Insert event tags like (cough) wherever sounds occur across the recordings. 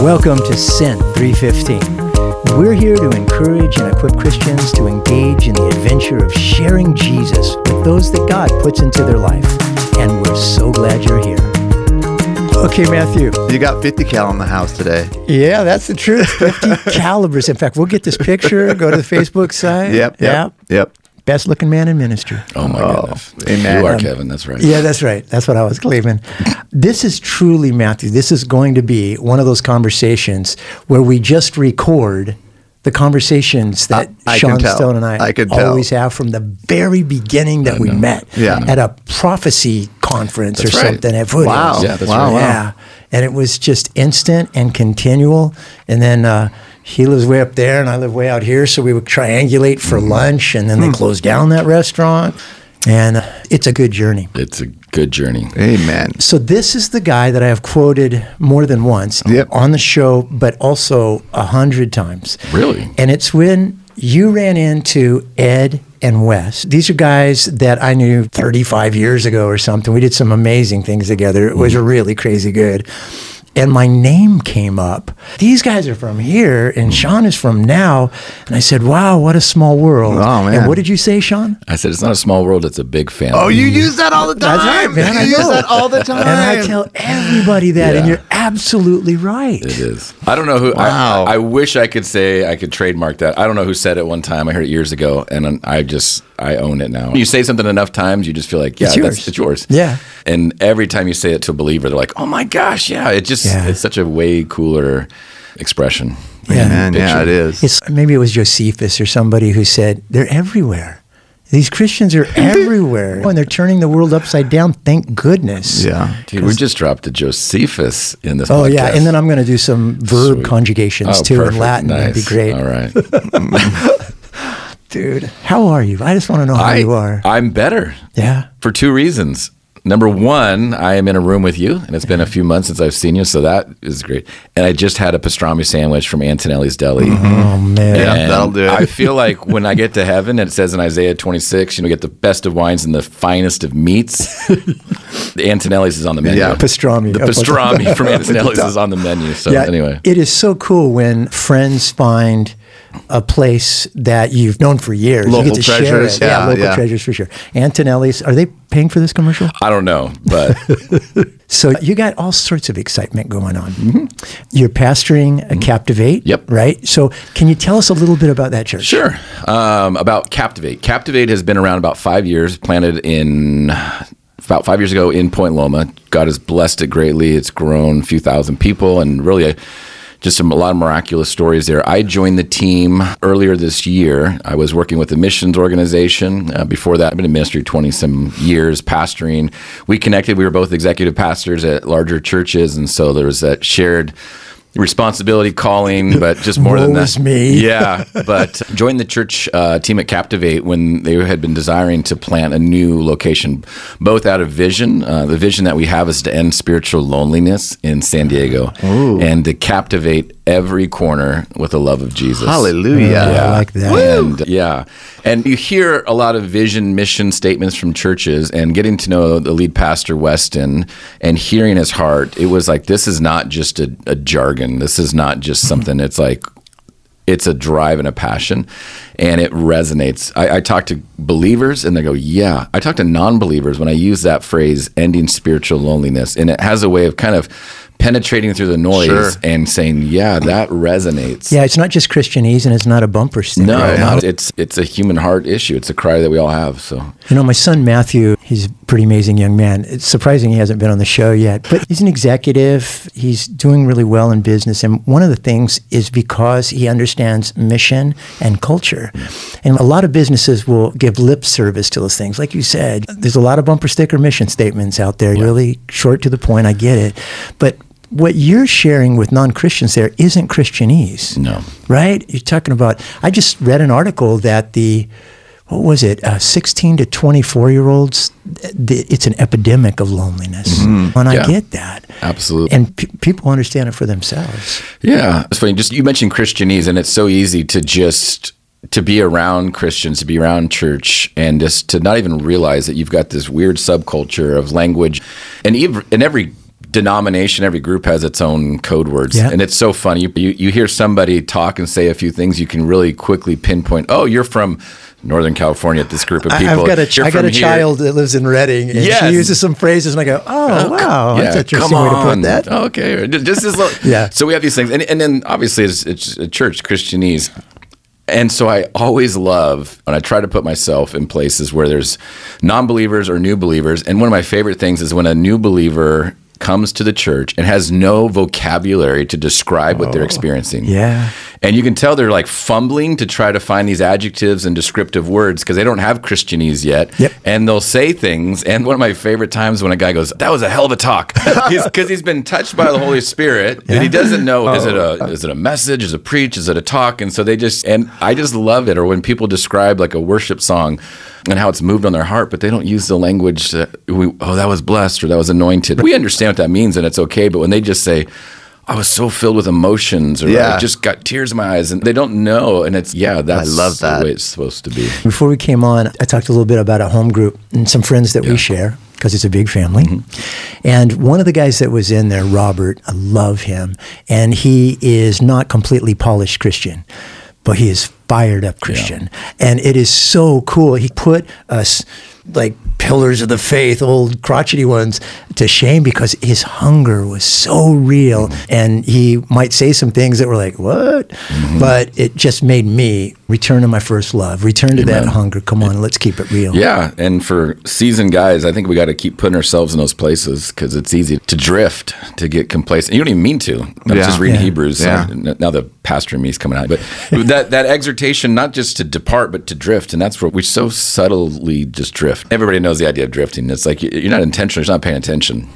Welcome to Sin 315. We're here to encourage and equip Christians to engage in the adventure of sharing Jesus with those that God puts into their life. And we're so glad you're here. Okay, Matthew. You got 50 cal in the house today. Yeah, that's the truth. (laughs) 50 calibers. In fact, we'll get this picture, go to the Facebook site. Yep. Yep. Yep. Best looking man in ministry. Oh my Oh, goodness. amen. You are Um, Kevin, that's right. Yeah, that's right. That's what I was claiming. This is truly, Matthew, this is going to be one of those conversations where we just record the conversations that I- I Shawn. Stone and I, I can tell. always have from the very beginning that we met Yeah. at a prophecy conference That's or right. something at Foothills. Wow. Yeah, that's wow. right. Wow. Yeah. And it was just instant and continual. And then uh, he lives way up there and I live way out here. So we would triangulate for Mm-hmm. lunch and then they closed down that restaurant. And uh, it's a good journey. It's a good journey. Amen. So this is the guy that I have quoted more than once Yep. on the show, but also a hundred times. Really? And it's when you ran into Ed and Wes. These are guys that I knew 35 years ago or something. We did some amazing things together. It was really crazy good. And my name came up. These guys are from here, and hmm. Shawn is from now. And I said, "Wow, what a small world!" Oh, man. And what did you say, Shawn? I said it's not a small world, it's a big family. Oh, you use that all the time. That's right, man. I You use that all the time. And I tell everybody that, and you're absolutely right. It is. I don't know who. Wow. I, I wish I could say I could trademark that. I don't know who said it one time. I heard it years ago, and I just I own it now. You say something enough times, you just feel like yeah, It's that's- yours. it's yours. Yeah. And every time you say it to a believer, they're like, "Oh my gosh, yeah!" It just Yeah. it's such a way cooler expression. Yeah. Man, yeah, it is. It's maybe it was Josephus or somebody who said they're everywhere. These Christians are (laughs) everywhere, oh, and they're turning the world upside down. Thank goodness. yeah. Dude, we just dropped a Josephus in this. Oh yeah, podcast. and then I'm going to do some verb Sweet. conjugations Oh, too perfect. in Latin. That'd be great, All right. (laughs) dude. How are you? I just want to know how I, you are. I'm better yeah. for two reasons. Number one, I am in a room with you, and it's been a few months since I've seen you, so that is great. And I just had a pastrami sandwich from Antonelli's Deli. Oh man. Yeah. That'll do it. I feel (laughs) like when I get to heaven, and it says in Isaiah 26, you know, get the best of wines and the finest of meats. (laughs) the Antonelli's is on the menu. Yeah. Pastrami. The pastrami (laughs) from Antonelli's is on the menu. So yeah. anyway, it is so cool when friends find a place that you've known for years. you Local get to share treasures. it. Yeah, Yeah, local yeah. treasures for sure. Antonelli's. Are they paying for this commercial? I don't know, but (laughs) So you got all sorts of excitement going on. You're pastoring a Captivate, Yep. right? So can you tell us a little bit about that church? Sure. Um, about Captivate. Captivate has been around about five years, planted in about five years ago in Point Loma. God has blessed it greatly. It's grown a few thousand people and really a, just a lot of miraculous stories there. I joined the team earlier this year. I was working with a missions organization. Uh, before that, I've been in ministry 20 some years, pastoring. We connected. We were both executive pastors at larger churches. And so there was that shared responsibility calling, but just more than (laughs) that. that. is me. (laughs) Yeah, but joined the church uh, team at Captivate when they had been desiring to plant a new location, both out of vision. Uh, the vision that we have is to end spiritual loneliness in San Diego and to captivate every corner with the love of Jesus. Hallelujah. Yeah. I like that. And yeah. And you hear a lot of vision, mission statements from churches and getting to know the lead pastor, Weston, and hearing his heart, it was like, this is not just a, a jargon. This is not just mm-hmm. something, it's like, it's a drive and a passion and it resonates. I, I talk to believers and they go, Yeah. I talk to non believers when I use that phrase, ending spiritual loneliness. And it has a way of kind of penetrating through the noise Sure. and saying, Yeah, that resonates. Yeah, it's not just Christianese and it's not a bumper sticker. No, right? not- it's it's a human heart issue. It's a cry that we all have. So You know, my son Matthew, he's a pretty amazing young man. It's surprising he hasn't been on the show yet, but he's an executive. He's doing really well in business. And one of the things is because he understands mission and culture. And a lot of businesses will give lip service to those things. Like you said, there's a lot of bumper sticker mission statements out there, really short to the point. I get it. But what you're sharing with non Christians there isn't Christianese no. right? You're talking about. I just read an article that the what was it, uh, 16 to 24 year olds, th- it's an epidemic of loneliness. And I get that. Absolutely. And pe- people understand it for themselves. Yeah, it's funny. Just you mentioned Christianese, and it's so easy to just to be around Christians, to be around church, and just to not even realize that you've got this weird subculture of language, and ev- and every denomination, every group has its own code words, Yeah. and it's so funny. You, you you hear somebody talk and say a few things, you can really quickly pinpoint. Oh, you're from Northern California. This group of people. I've got a You're I got a child that lives in Redding, and Yes. she uses some phrases, and I go, "Oh, oh wow, that's an interesting come way to put that." Okay, just, just this little. Yeah. So we have these things, and, and then obviously it's, it's a church, Christianese, and so I always love, and I try to put myself in places where there's non-believers or new believers. And one of my favorite things is when a new believer comes to the church and has no vocabulary to describe what they're oh. experiencing. Oh, yeah. And you can tell they're like fumbling to try to find these adjectives and descriptive words because they don't have Christianese yet. Yep. And they'll say things. And one of my favorite times when a guy goes, "That was a hell of a talk," (laughs) because he's been touched by the Holy Spirit and he doesn't know is it a oh. is it a message, is it a preach, is it a talk? And so they just and I just love it. Or when people describe like a worship song and how it's moved on their heart, but they don't use the language that we oh that was blessed or that was anointed. We understand what that means and it's okay. But when they just say I was so filled with emotions, or Yeah. I just got tears in my eyes, and they don't know. And it's yeah, that's I love that. the way it's supposed to be. Before we came on, I talked a little bit about a home group and some friends that we share because it's a big family. Mm-hmm. And one of the guys that was in there, Robert, I love him. And he is not completely polished Christian, but he is fired up Christian. And it is so cool. He put us like pillars of the faith, old crotchety ones, to shame because his hunger was so real. Mm-hmm. And he might say some things that were like, what? Mm-hmm. But it just made me return to my first love, return to that hunger. Come on, let's keep it real. Yeah, and for seasoned guys, I think we got to keep putting ourselves in those places because it's easy to drift, to get complacent. You don't even mean to. I'm Yeah. just reading Yeah. Hebrews. Yeah. Now the pastor in me is coming out, but that that exhortation (laughs) not just to depart, but to drift, and that's where we so subtly just drift. Everybody knows the idea of drifting. It's like you- you're not intentional, you're not paying attention,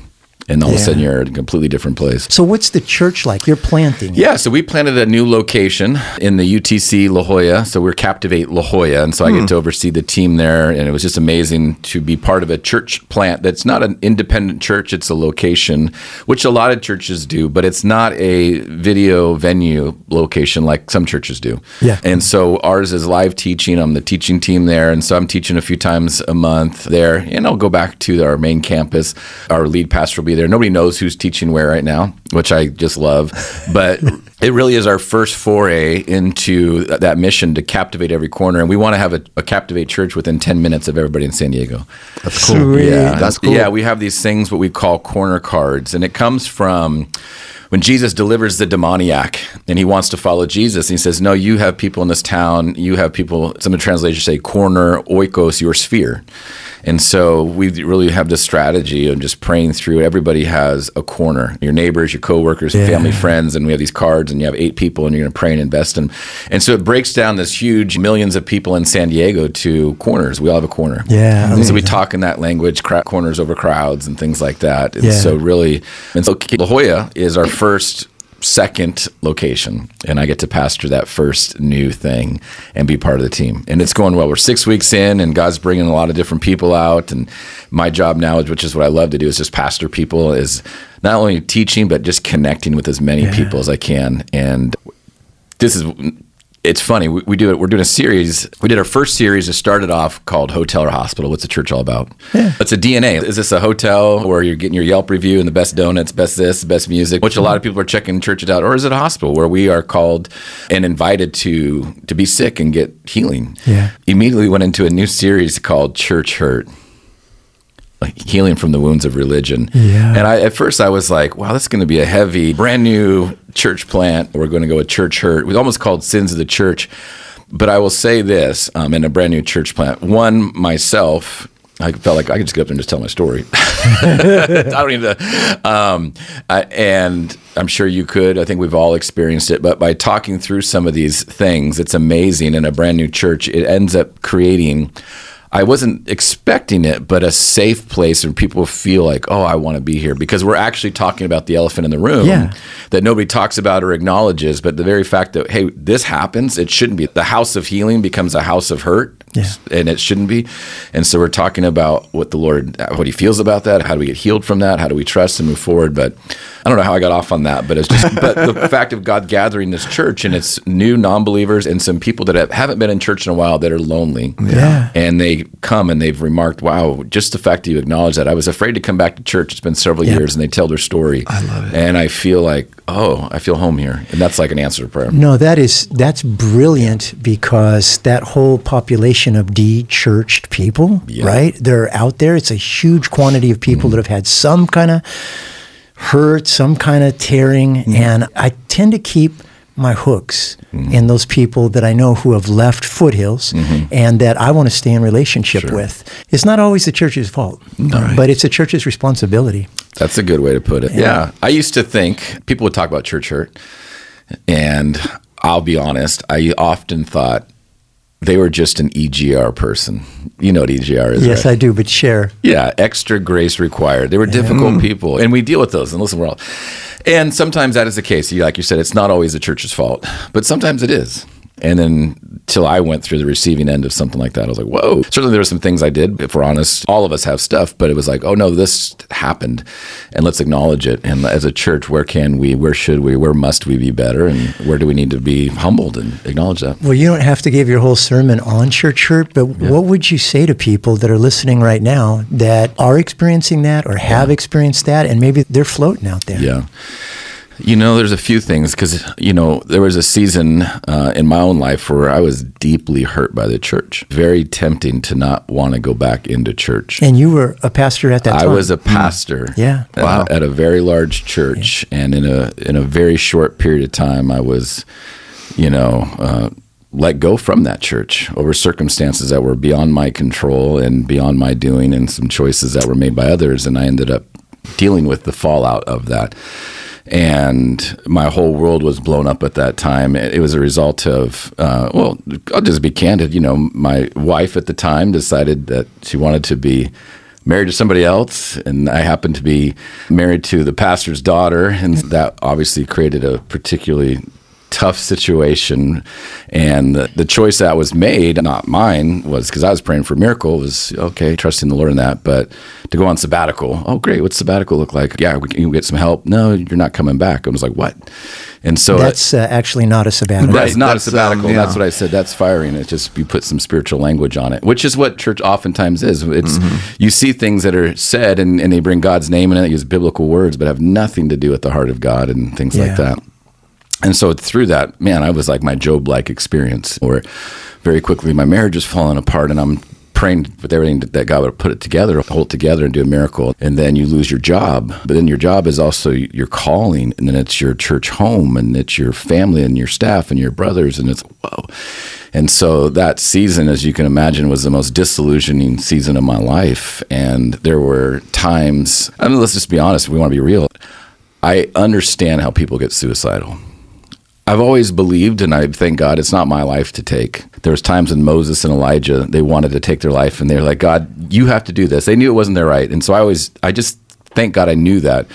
and all of a sudden you're in a completely different place. So, what's the church like? You're planting. Yeah, so we planted a new location in the UTC La Jolla. So we're Captivate La Jolla. And so I get hmm. to oversee the team there. And it was just amazing to be part of a church plant that's not an independent church, it's a location, which a lot of churches do, but it's not a video venue location like some churches do. Yeah. And so ours is live teaching. I'm the teaching team there. And so I'm teaching a few times a month there. And I'll go back to our main campus. Our lead pastor will be there. Nobody knows who's teaching where right now, which I just love. But it really is our first foray into that mission to captivate every corner. And we want to have a, a captivate church within 10 minutes of everybody in San Diego. That's cool. Sweet. Yeah, That's cool. Yeah, we have these things what we call corner cards, and it comes from when Jesus delivers the demoniac and he wants to follow Jesus. And he says, "No, you have people in this town. You have people." Some of the translations say corner oikos your sphere. And so we really have this strategy of just praying through. Everybody has a corner. Your neighbors, your coworkers, Yeah. family, friends, and we have these cards, and you have eight people, and you're going to pray and invest in. And so it breaks down this huge millions of people in San Diego to corners. We all have a corner. Yeah, And so we talk in that language, corners over crowds, and things like that. And Yeah. so really, and so La Jolla is our first second location and i get to pastor that first new thing and be part of the team. And it's going well. We're six weeks in and god's bringing a lot of different people out and my job now which is what i love to do is just pastor people is not only teaching but just connecting with as many people as i can. And this is it's funny we, we do it we're doing a series we did our first series that started off called hotel or hospital what's the church all about? It's a dna is this a hotel where you're getting your yelp review and the best donuts best this best music which a lot of people are checking churches out or is it a hospital where we are called and invited to to be sick and get healing? Yeah. immediately went into a new series called church hurt like healing from the wounds of religion. Yeah. And I at first I was like, wow, that's going to be a heavy, brand new church plant. We're going to go with church hurt. It was almost called sins of the church. But I will say this um, in a brand new church plant. One, myself, I felt like I could just get up there and just tell my story. (laughs) I don't need to. Um, uh, and I'm sure you could. I think we've all experienced it. But by talking through some of these things, it's amazing. In a brand new church, it ends up creating. I wasn't expecting it, but a safe place where people feel like, oh, I want to be here because we're actually talking about the elephant in the room Yeah. that nobody talks about or acknowledges. But the very fact that, hey, this happens, it shouldn't be. The house of healing becomes a house of hurt Yeah. and it shouldn't be. And so we're talking about what the Lord, what He feels about that. How do we get healed from that? How do we trust and move forward? But I don't know how I got off on that, but it's just, (laughs) but the fact of God gathering this church and it's new non-believers and some people that have, haven't been in church in a while that are lonely. Yeah. And they come and they've remarked, wow, just the fact that you acknowledge that. I was afraid to come back to church. It's been several Yeah. years and they tell their story. I love it. And I feel like, oh, I feel home here. And that's like an answer to prayer. No, that is that's brilliant because that whole population of de-churched people, Yeah. right? They're out there. It's a huge quantity of people mm. that have had some kind of hurt, some kind of tearing, mm. and I tend to keep my hooks mm. in those people that I know who have left foothills mm-hmm. and that I want to stay in relationship with. It's not always the church's fault, but it's the church's responsibility. That's a good way to put it. Yeah. I used to think people would talk about church hurt, and I'll be honest, I often thought they were just an EGR person. You know what EGR is, Yes, right? I do, but share. Yeah, extra grace required. They were difficult mm. people, and we deal with those. And listen, we're all. And sometimes that is the case. Like you said, it's not always the church's fault, but sometimes it is. And then till I went through the receiving end of something like that, I was like, whoa. Certainly there were some things I did, if we're honest. All of us have stuff, but it was like, oh no, this happened. And let's acknowledge it. And as a church, where can we, where should we, where must we be better? And where do we need to be humbled and acknowledge that? Well, you don't have to give your whole sermon on church hurt, but what would you say to people that are listening right now that are experiencing that or have experienced that and maybe they're floating out there? Yeah. You know, there's a few things because, you know, there was a season uh, in my own life where I was deeply hurt by the church. Very tempting to not want to go back into church. And you were a pastor at that I time. I was a pastor Yeah. uh, Wow. at a very large church. And in a, in a very short period of time, I was, you know, uh, let go from that church over circumstances that were beyond my control and beyond my doing and some choices that were made by others. And I ended up dealing with the fallout of that. And my whole world was blown up at that time. It was a result of, uh, well, I'll just be candid. You know, my wife at the time decided that she wanted to be married to somebody else, and I happened to be married to the pastor's daughter, and that obviously created a particularly tough situation. And the, the choice that was made, not mine, was because I was praying for a miracle, was okay, trusting the Lord in that. But to go on sabbatical, oh, great, what's sabbatical look like? Yeah, we can you get some help. No, you're not coming back. I was like, what? And so That's uh, actually not a sabbatical. that's not that's, a sabbatical. um, yeah. That's what I said. That's firing. It's just you put some spiritual language on it, which is what church oftentimes is. It's Mm-hmm. you see things that are said and, and they bring God's name in it, use biblical words, but have nothing to do with the heart of God and things Yeah. like that. And so through that, man, I was like my Job like experience where very quickly my marriage is falling apart and I'm praying with everything that God would put it together, hold it together and do a miracle. And then you lose your job. But then your job is also your calling. And then it's your church home and it's your family and your staff and your brothers. And it's, whoa. And so that season, as you can imagine, was the most disillusioning season of my life. And there were times, I mean, let's just be honest, we want to be real. I understand how people get suicidal. I've always believed, and I thank God it's not my life to take. There was times when Moses and Elijah they wanted to take their life, and they're like, "God, you have to do this." They knew it wasn't their right, and so I always, I just thank God I knew that.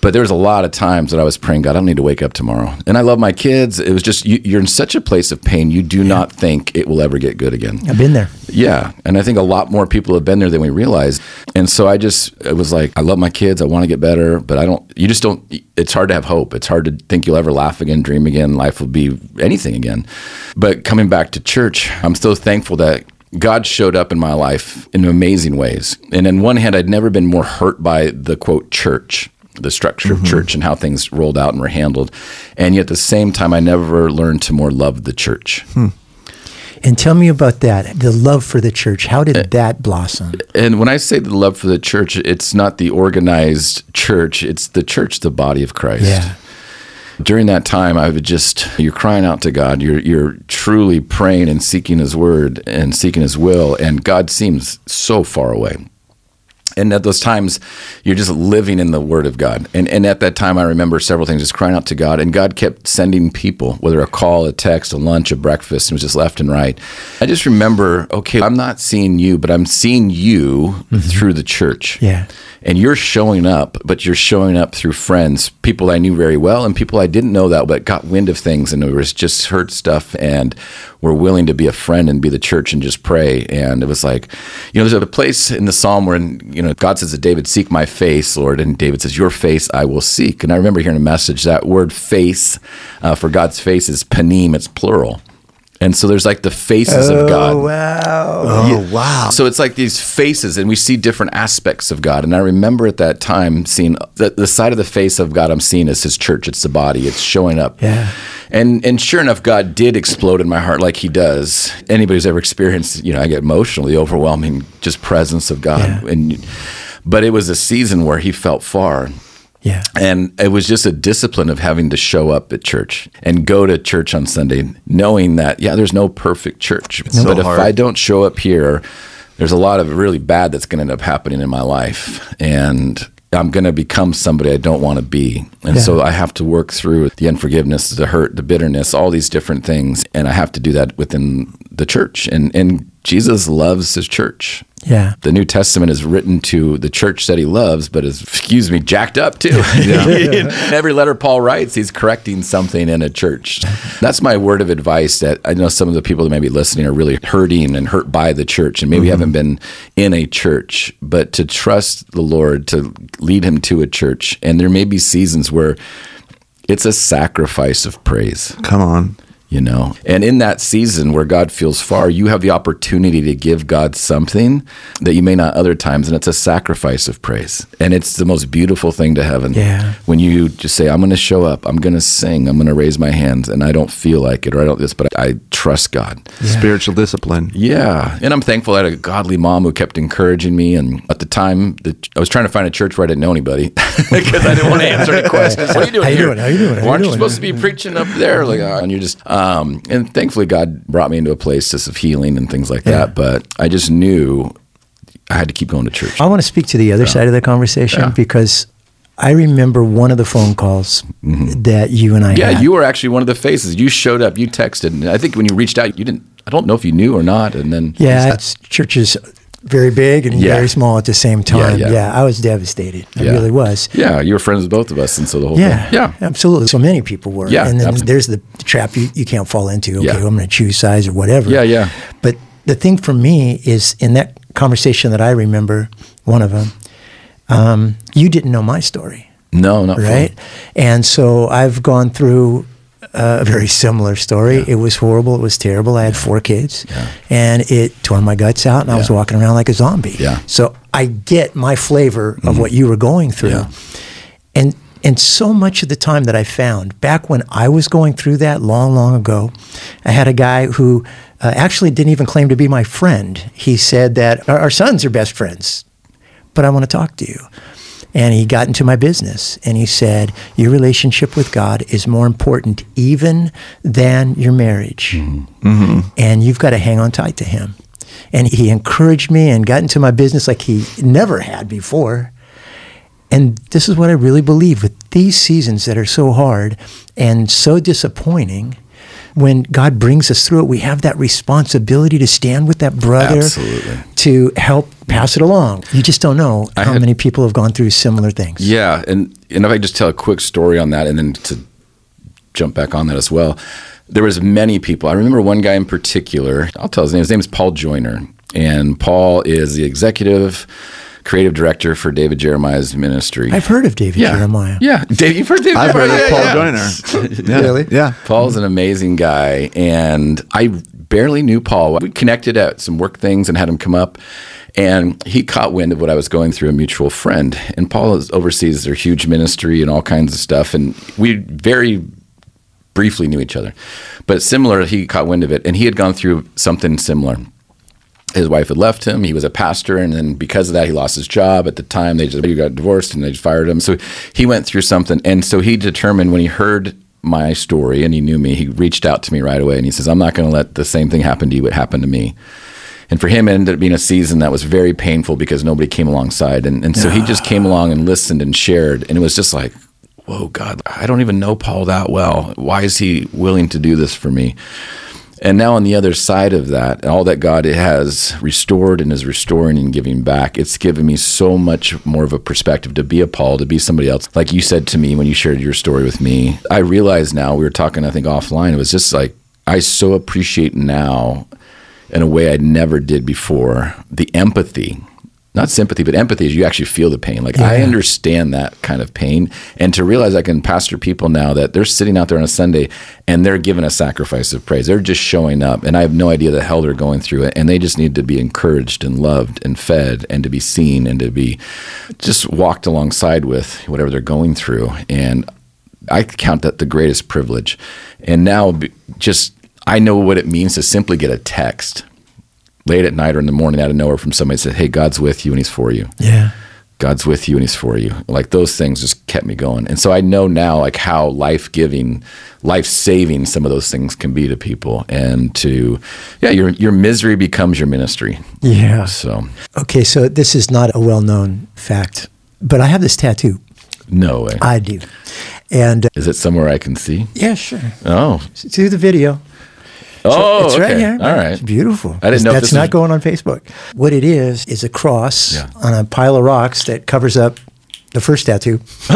But there was a lot of times that I was praying, God, I don't need to wake up tomorrow. And I love my kids. It was just you, you're in such a place of pain, you do not think it will ever get good again. I've been there. Yeah, and I think a lot more people have been there than we realize. And so I just it was like I love my kids, I want to get better, but I don't you just don't it's hard to have hope. It's hard to think you'll ever laugh again, dream again, life will be anything again. But coming back to church, I'm so thankful that God showed up in my life in amazing ways. And in one hand, I'd never been more hurt by the quote church, the structure of mm-hmm. church and how things rolled out and were handled. And yet at the same time, I never learned to more love the church. Hmm. And tell me about that, the love for the church. How did eh, that blossom? And when I say the love for the church, it's not the organized church, it's the church, the body of Christ. Yeah. During that time, I would just, you're crying out to God. You're, you're truly praying and seeking His word and seeking His will. And God seems so far away. And at those times, you're just living in the Word of God. And and at that time, I remember several things, just crying out to God, and God kept sending people, whether a call, a text, a lunch, a breakfast it was just left and right. I just remember, okay, I'm not seeing you, but I'm seeing you mm-hmm. through the church. Yeah. And you're showing up, but you're showing up through friends, people I knew very well, and people I didn't know that, but got wind of things and it was just heard stuff and were willing to be a friend and be the church and just pray. And it was like, you know, there's a place in the Psalm where, you know, God says to David, Seek my face, Lord. And David says, Your face I will seek. And I remember hearing a message that word face uh, for God's face is panim, it's plural. And so there's like the faces of God. Oh, wow. Oh, wow. So it's like these faces, and we see different aspects of God. And I remember at that time seeing the, the side of the face of God I'm seeing is His church. It's the body. It's showing up. Yeah. And and sure enough, God did explode in my heart like He does. Anybody who's ever experienced, you know, I get emotionally overwhelming just presence of God. Yeah. And but it was a season where He felt far. Yeah. And it was just a discipline of having to show up at church and go to church on Sunday, knowing that, yeah, there's no perfect church. so but if hard. I don't show up here, there's a lot of really bad that's going to end up happening in my life. And I'm going to become somebody I don't want to be. And Yeah. so I have to work through the unforgiveness, the hurt, the bitterness, all these different things. And I have to do that within the church. And, and Jesus loves his church. Yeah. The New Testament is written to the church that he loves, but is, excuse me, jacked up too. (laughs) (laughs) in every letter Paul writes, he's correcting something in a church. That's my word of advice that I know some of the people that may be listening are really hurting and hurt by the church and maybe mm-hmm. haven't been in a church, but to trust the Lord to lead him to a church. And there may be seasons where it's a sacrifice of praise Come on. You know and in that season where god feels far you have the opportunity to give god something that you may not other times and it's a sacrifice of praise and it's the most beautiful thing to heaven Yeah. when you just say i'm going to show up i'm going to sing i'm going to raise my hands and i don't feel like it or i don't this but i trust god Spiritual discipline. yeah, and I'm thankful I had a godly mom who kept encouraging me. And at the time, the, I was trying to find a church where I didn't know anybody (laughs) because I didn't want to answer any (laughs) questions. What are you doing How you here? doing? How you doing? How you Why aren't you doing? supposed to be preaching up there? Like, uh, and you're just. Um, and thankfully, God brought me into a place just of healing and things like that. But I just knew I had to keep going to church. I want to speak to the other side of the conversation Yeah. because I remember one of the phone calls that you and I Mm-hmm. Yeah, had. you were actually one of the faces. You showed up. You texted. And I think when you reached out, you didn't. I don't know if you knew or not. And then Yeah, it's church is very big and Yeah. very small at the same time. yeah. Yeah, I was devastated. I Yeah. really was. yeah, you were friends with both of us, and so the whole Yeah, thing. Yeah, absolutely. So many people were. Yeah, and then absolutely. there's the trap you, you can't fall into. Okay, Yeah. I'm going to choose size or whatever. Yeah, yeah. But the thing for me is in that conversation that I remember, one of them, um, you didn't know my story. No, not right? And so I've gone through a very similar story. It was horrible. It was terrible. I had four kids, and it tore my guts out, and I was walking around like a zombie. Yeah. Mm-hmm. So I get my flavor of what you were going through, Yeah. and and so much of the time that I found back when I was going through that long, long ago, I had a guy who uh, actually didn't even claim to be my friend. He said that our, our sons are best friends, but I want to talk to you. And he got into my business and he said, Your relationship with God is more important even than your marriage. Mm-hmm. Mm-hmm. And you've got to hang on tight to him. And he encouraged me and got into my business like he never had before. And this is what I really believe with these seasons that are so hard and so disappointing. When God brings us through it, we have that responsibility to stand with that brother Absolutely. to help pass it along. You just don't know I how had- many people have gone through similar things. Yeah, and and if I just tell a quick story on that, and then to jump back on that as well, there was many people. I remember one guy in particular. I'll tell his name. His name is Paul Joyner, and Paul is the executive creative director for David Jeremiah's ministry. I've heard of David yeah, Jeremiah. Yeah, Dave, you've heard David I've heard of Paul Yeah, yeah. Joyner. (laughs) Yeah. Really? Yeah. Paul's an amazing guy, and I barely knew Paul. We connected at some work things and had him come up, and he caught wind of what I was going through. A mutual friend, and Paul is, oversees their huge ministry and all kinds of stuff, and we very briefly knew each other. But similar, he caught wind of it, and he had gone through something similar. His wife had left him. He was a pastor, and then because of that, he lost his job. At the time, they just he got divorced, and they just fired him. So he went through something, and so he determined when he heard my story and he knew me, he reached out to me right away, and he says, "I'm not going to let the same thing happen to you what happened to me." And for him, it ended up being a season that was very painful because nobody came alongside. And, and so he just came along and listened and shared. And it was just like, whoa, God, I don't even know Paul that well. Why is he willing to do this for me? And now on the other side of that, all that God has restored and is restoring and giving back, it's given me so much more of a perspective to be a Paul, to be somebody else. Like you said to me when you shared your story with me, I realize now, we were talking, I think, offline, it was just like, I so appreciate now in a way I never did before the empathy not sympathy, but empathy is you actually feel the pain. Like I understand that kind of pain. And to realize I can pastor people now that they're sitting out there on a Sunday and they're giving a sacrifice of praise. They're just showing up and I have no idea the hell they're going through it. And they just need to be encouraged and loved and fed and to be seen and to be just walked alongside with whatever they're going through. And I count that the greatest privilege. And now just I know what it means to simply get a text late at night or in the morning out of nowhere from somebody said, Hey, God's with you and he's for you. Yeah. God's with you and he's for you. Like those things just kept me going. And so I know now like how life giving, life saving some of those things can be to people. And to yeah, your your misery becomes your ministry. Yeah. So Okay, so this is not a well known fact, but I have this tattoo. no way. I do. And uh, Is it somewhere I can see? yeah, sure. Oh. Do the video. Oh, it's okay. right here. All right. It's beautiful. I didn't know That's this not was- going on Facebook. What it is is a cross Yeah. on a pile of rocks that covers up the first tattoo, (laughs)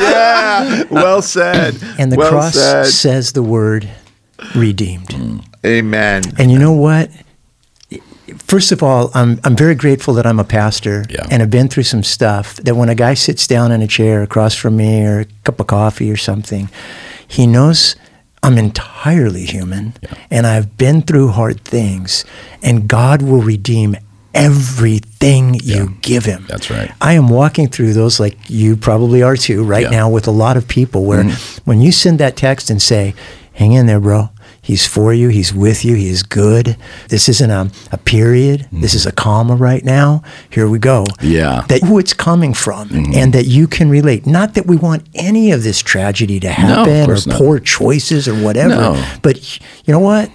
Yeah. Well said. (laughs) and the well cross said. says the word redeemed. Mm. Amen. And you know what? First of all, I'm I'm very grateful that I'm a pastor Yeah. and have been through some stuff that when a guy sits down in a chair across from me or a cup of coffee or something, he knows I'm entirely human and I've been through hard things and God will redeem everything you give him. That's right. I am walking through those like you probably are too right Yeah. Mm-hmm. now with a lot of people where when you send that text and say, hang in there, bro. He's for you. He's with you. He is good. This isn't a, a period. This is a comma right now. Here we go. Mm-hmm. Yeah. Mm-hmm. That who it's coming from and that you can relate. Not that we want any of this tragedy to happen or not. poor choices or whatever. No. But you know what?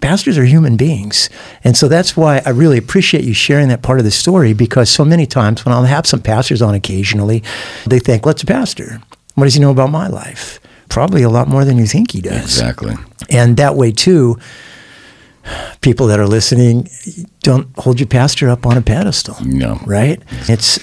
pastors are human beings. And so that's why I really appreciate you sharing that part of the story because so many times when I'll have some pastors on occasionally, they think, let's a pastor. What does he know about my life? Probably a lot more than you think he does. Exactly. And that way, too, people that are listening, don't hold your pastor up on a pedestal. No. Right? It's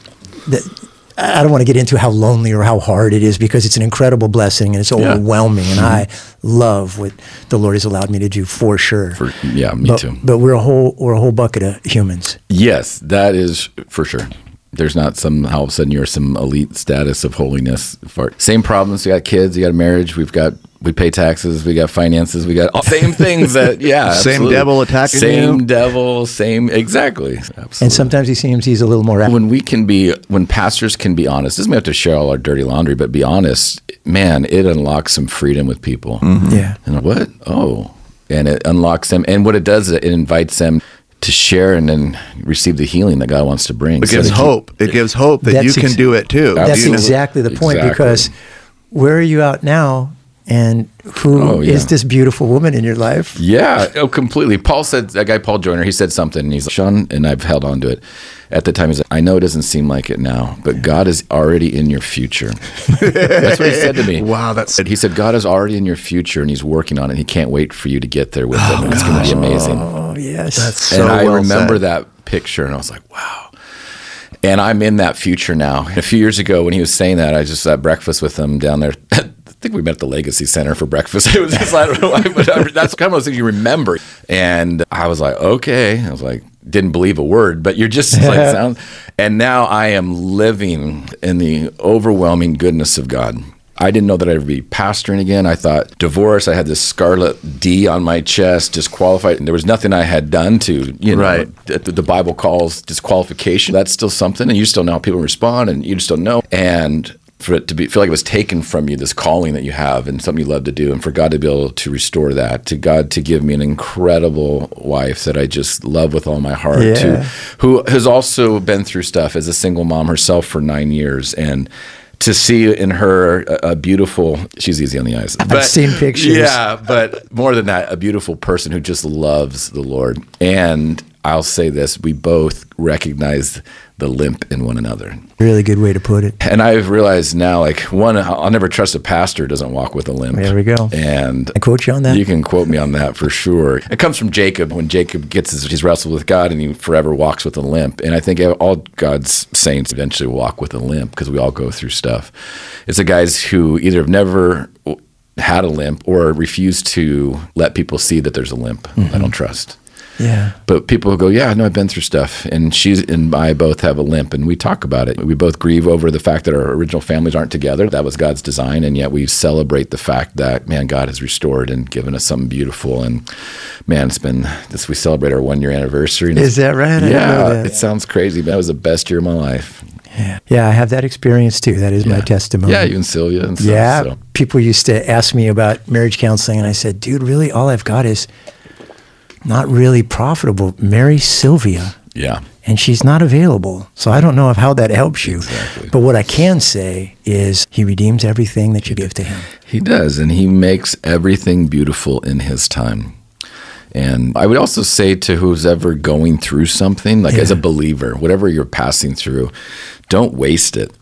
that. I don't want to get into how lonely or how hard it is because it's an incredible blessing and it's overwhelming. And mm-hmm. I love what the Lord has allowed me to do for sure. For, yeah, me but, too. But we're a whole we're a whole bucket of humans. Yes, that is for sure. There's not some all of a sudden you're some elite status of holiness. For same problems. You got kids. You got a marriage. We've got we pay taxes. We got finances. We got all same things that (laughs) yeah. Same absolutely. devil attacking Same you. devil. Same exactly. Absolutely. And sometimes he seems he's a little more when we can be when pastors can be honest doesn't mean we have to share all our dirty laundry but be honest man it unlocks some freedom with people mm-hmm. Mm-hmm. Yeah. and what oh and it unlocks them and what it does is it invites them to share and then receive the healing that god wants to bring It gives that- hope. It gives hope that you can ex- do it too. That's Absolutely. exactly the point Exactly. because where are you out now and who is Oh, yeah. this beautiful woman in your life? Yeah, oh, completely. Paul said that guy Paul Joyner. He said something, and he's like, Shawn, and I've held on to it. At the time, he's like, I know it doesn't seem like it now, but God is already in your future. (laughs) That's what he said to me. Wow, that's He said God is already in your future, and He's working on it. He can't wait for you to get there with Him. and it's going to be oh, amazing. Oh yes. That's so and I well remember said. that picture, and I was like, wow. And I'm in that future now. A few years ago, when he was saying that, I just had breakfast with him down there. (laughs) I think we met at the Legacy Center for breakfast. (laughs) It was just like, (laughs) I don't know why, but that's kind of those things you remember. And I was like, okay. I was like, didn't believe a word, but you're just like, sound. And now I am living in the overwhelming goodness of God. I didn't know that I'd be pastoring again. I thought divorce. I had this scarlet D on my chest, disqualified, and there was nothing I had done to, you know, Right. that the Bible calls disqualification. That's still something, and you still know how people respond, and you just don't know. And for it to be feel like it was taken from you, this calling that you have, and something you love to do, and for God to be able to restore that, to God to give me an incredible wife that I just love with all my heart, Yeah. to, who has also been through stuff as a single mom herself for nine years, and to see in her a, a beautiful, she's easy on the eyes. I've seen pictures. Yeah, but more than that, a beautiful person who just loves the Lord. And I'll say this we both recognize the limp in one another. Really good way to put it. And I've realized now, like, one, I'll never trust a pastor doesn't walk with a limp. There we go. And I quote you on that. you can quote me on that for sure. It comes from Jacob when Jacob gets his, he's wrestled with God and he forever walks with a limp. And I think all God's saints eventually walk with a limp because we all go through stuff. It's the guys who either have never had a limp or refuse to let people see that there's a limp. I mm-hmm. don't trust. Yeah. But people go, yeah, I know I've been through stuff, and she's and I both have a limp, and we talk about it. We both grieve over the fact that our original families aren't together. That was God's design, and yet we celebrate the fact that man, God has restored and given us something beautiful. And man, it's been this. We celebrate our one year anniversary. Is that right? I Yeah, that. it sounds crazy, but that was the best year of my life. Yeah. Yeah, I have that experience too. That is my testimony. Yeah, you and Sylvia and stuff. Yeah. so. People used to ask me about marriage counseling, and I said, dude, really, all I've got is not really profitable. Marry Sylvia, yeah. and she's not available. So I don't know if how that helps you. Exactly. But what I can say is he redeems everything that you give to him. He does, and he makes everything beautiful in his time. And I would also say to who's ever going through something, like as a believer, whatever you're passing through, don't waste it.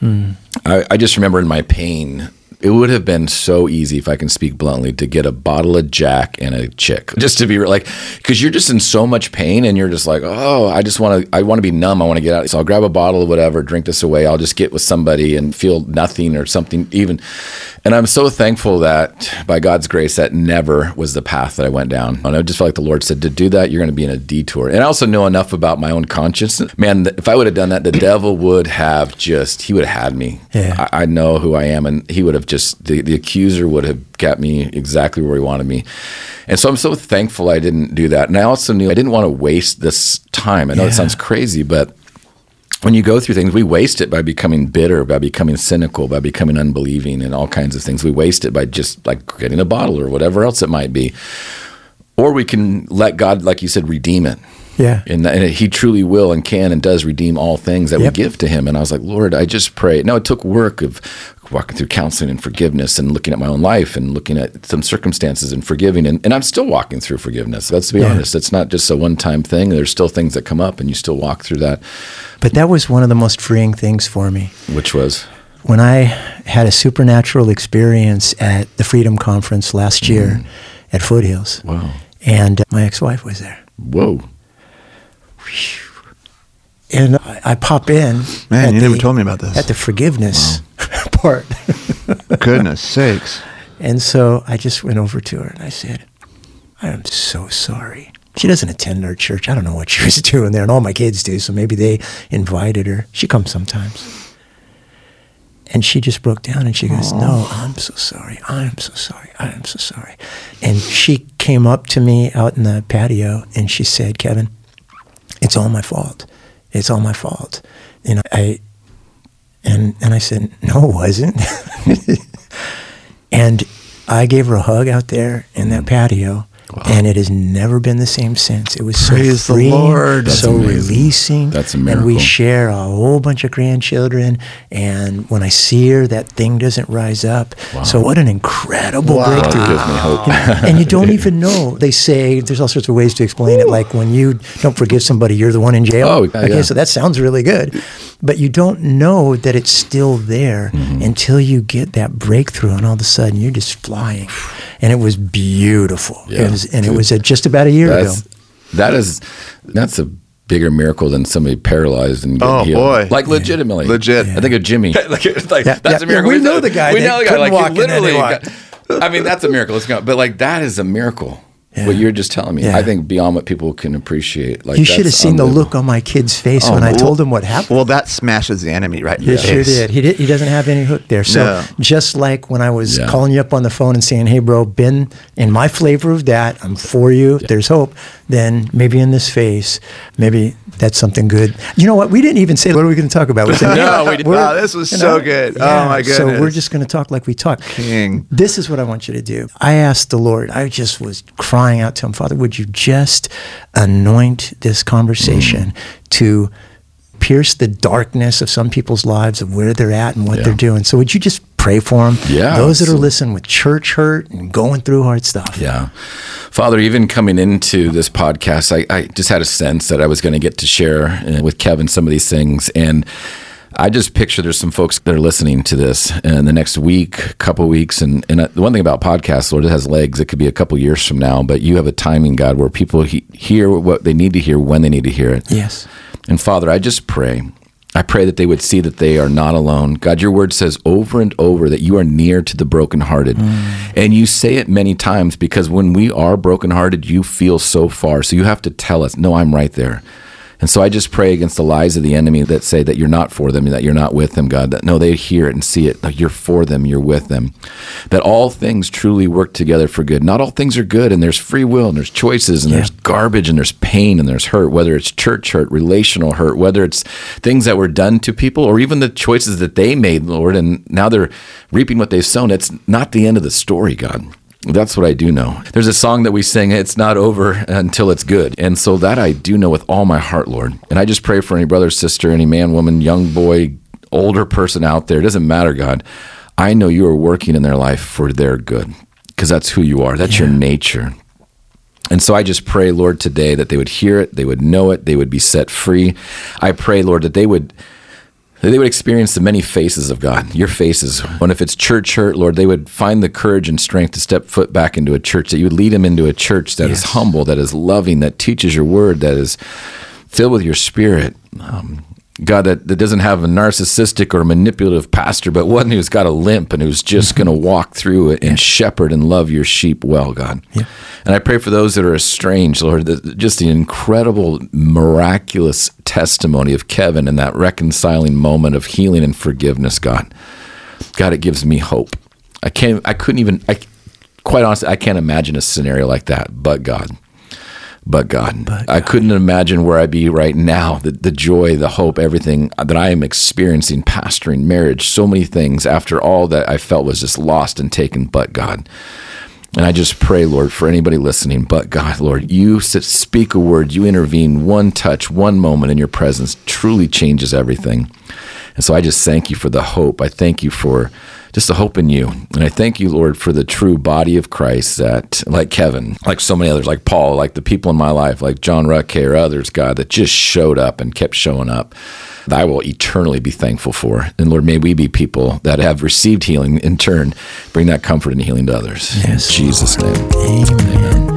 Hmm. I, I just remember in my pain, it would have been so easy, if I can speak bluntly, to get a bottle of Jack and a chick, just to be like, because you're just in so much pain, and you're just like, oh, I just want to, I want to be numb, I want to get out. So I'll grab a bottle of whatever, drink this away. I'll just get with somebody and feel nothing or something even. And I'm so thankful that by God's grace, that never was the path that I went down. And I just felt like the Lord said, to do that, you're going to be in a detour. And I also know enough about my own conscience. Man, if I would have done that, the devil would have just, he would have had me. Yeah. I, I know who I am. And he would have just, the, the accuser would have got me exactly where he wanted me. And so I'm so thankful I didn't do that. And I also knew I didn't want to waste this time. I know Yeah. it sounds crazy, but when you go through things, we waste it by becoming bitter, by becoming cynical, by becoming unbelieving, and all kinds of things. We waste it by just like getting a bottle or whatever else it might be. Or we can let God, like you said, redeem it. Yeah. And, and He truly will and can and does redeem all things that Yep. we give to Him. And I was like, Lord, I just pray. Now, it took work of walking through counseling and forgiveness and looking at my own life and looking at some circumstances and forgiving. And, and I'm still walking through forgiveness. Let's be Yeah. honest. It's not just a one time thing. There's still things that come up and you still walk through that, But that was one of the most freeing things for me. which was. When I had a supernatural experience at the Freedom Conference last year at Foothills, Mm. Wow. and my ex wife was there. Whoa. And I, I pop in. Man, you never told me about this. At the forgiveness (laughs) part. Goodness sakes. And so I just went over to her and I said, I am so sorry. She doesn't attend our church. I don't know what she was (laughs) doing there, and all my kids do, so maybe they invited her. She comes sometimes. And she just broke down and she goes, No, I'm so sorry. I'm so sorry. I am so sorry. And she came up to me out in the patio and she said, Kevin, it's all my fault. It's all my fault. You know, I and and I said, No, it wasn't. (laughs) and I gave her a hug out there in that patio. And it has never been the same since. It was Praise so Lord. So amazing. releasing. That's a And we share a whole bunch of grandchildren. And when I see her, that thing doesn't rise up. So what an incredible Wow. Breakthrough. gives me hope. and you don't (laughs) even know. They say there's all sorts of ways to explain it. Like when you don't forgive somebody, you're the one in jail. Oh, yeah, okay, yeah. so that sounds really good, but you don't know that it's still there Mm-hmm. until you get that breakthrough, and all of a sudden you're just flying, and it was beautiful. Yeah. It was, and it was uh, just about a year That's ago. that is that's a bigger miracle than somebody paralyzed and getting Oh, healed. boy. Like legitimately, Legit. I think of Jimmy. (laughs) like, like, Yeah, that's yeah, a miracle. we It's know the guy We know the guy. couldn't Like walk he and then he literally. got- I mean, that's a miracle. Let's go. But like that is a miracle. Yeah. What you're just telling me, Yeah. I think beyond what people can appreciate. Like you should have seen the look on my kid's face Oh, when I oh, told him what happened. Well, that smashes the enemy right in He sure did. He did. He doesn't have any hook there. So No. just like when I was Yeah. calling you up on the phone and saying, "Hey, bro, been in my flavor of that. I'm for you. There's hope." Then maybe in this phase, maybe that's something good. You know what? We didn't even say what are we going to talk about. We said, (laughs) No, we didn't. Wow, this was you so good. Oh, my goodness. So we're just going to talk like we talk. King. This is what I want you to do. I asked the Lord, I just was crying out to him, Father, would you just anoint this conversation to pierce the darkness of some people's lives of where they're at and what Yeah. they're doing. So would you just pray for them? Yeah, Those that are listening with church hurt and going through hard stuff. Yeah. Father, even coming into this podcast, I, I just had a sense that I was going to get to share uh, with Kevin some of these things. And I just picture there's some folks that are listening to this in the next week, couple weeks. And, and uh, the one thing about podcasts, Lord, it has legs. It could be a couple years from now, but you have a timing, God, where people he- hear what they need to hear when they need to hear it. Yes. And Father, I just pray. I pray that they would see that they are not alone. God, your word says over and over that you are near to the brokenhearted. And you say it many times because when we are brokenhearted, you feel so far. So you have to tell us, no, I'm right there. And so I just pray against the lies of the enemy that say that you're not for them, that you're not with them, God. That no, they hear it and see it. Like you're for them, you're with them. That all things truly work together for good. Not all things are good, and there's free will, and there's choices, and Yeah. there's garbage, and there's pain, and there's hurt. Whether it's church hurt, relational hurt, whether it's things that were done to people, or even the choices that they made, Lord, and now they're reaping what they've sown. It's not the end of the story, God. That's what I do know. There's a song that we sing, it's not over until it's good. And so that I do know with all my heart, Lord. And I just pray for any brother, sister, any man, woman, young boy, older person out there. It doesn't matter, God. I know you are working in their life for their good because that's who you are. That's your nature. And so I just pray, Lord, today that they would hear it, they would know it, they would be set free. I pray, Lord, that they would they would experience the many faces of God, your faces. And if it's church hurt, Lord, they would find the courage and strength to step foot back into a church, that you would lead them into a church that is Yes. humble, that is loving, that teaches your word, that is filled with your spirit. Um, God, that, that doesn't have a narcissistic or manipulative pastor, but one who's got a limp and who's just mm-hmm. going to walk through it and shepherd and love your sheep well, God. Yeah. And I pray for those that are estranged, Lord, that just the incredible, miraculous testimony of Kevin and that reconciling moment of healing and forgiveness, God. God, it gives me hope. I can't, I couldn't even, I, quite honestly, I can't imagine a scenario like that, but God. But God, I couldn't imagine where I'd be right now. The, the joy, the hope, everything that I am experiencing, pastoring, marriage, so many things after all that I felt was just lost and taken, but God. And I just pray, Lord, for anybody listening, but God, Lord, you speak a word, you intervene, one touch, one moment in your presence truly changes everything. And so I just thank you for the hope. I thank you for just the hope in you. And I thank you, Lord, for the true body of Christ that, like Kevin, like so many others, like Paul, like the people in my life, like John Rucke or others, God, that just showed up and kept showing up, that I will eternally be thankful for. And Lord, may we be people that have received healing in turn, bring that comfort and healing to others. Yes, in Jesus' name. Amen.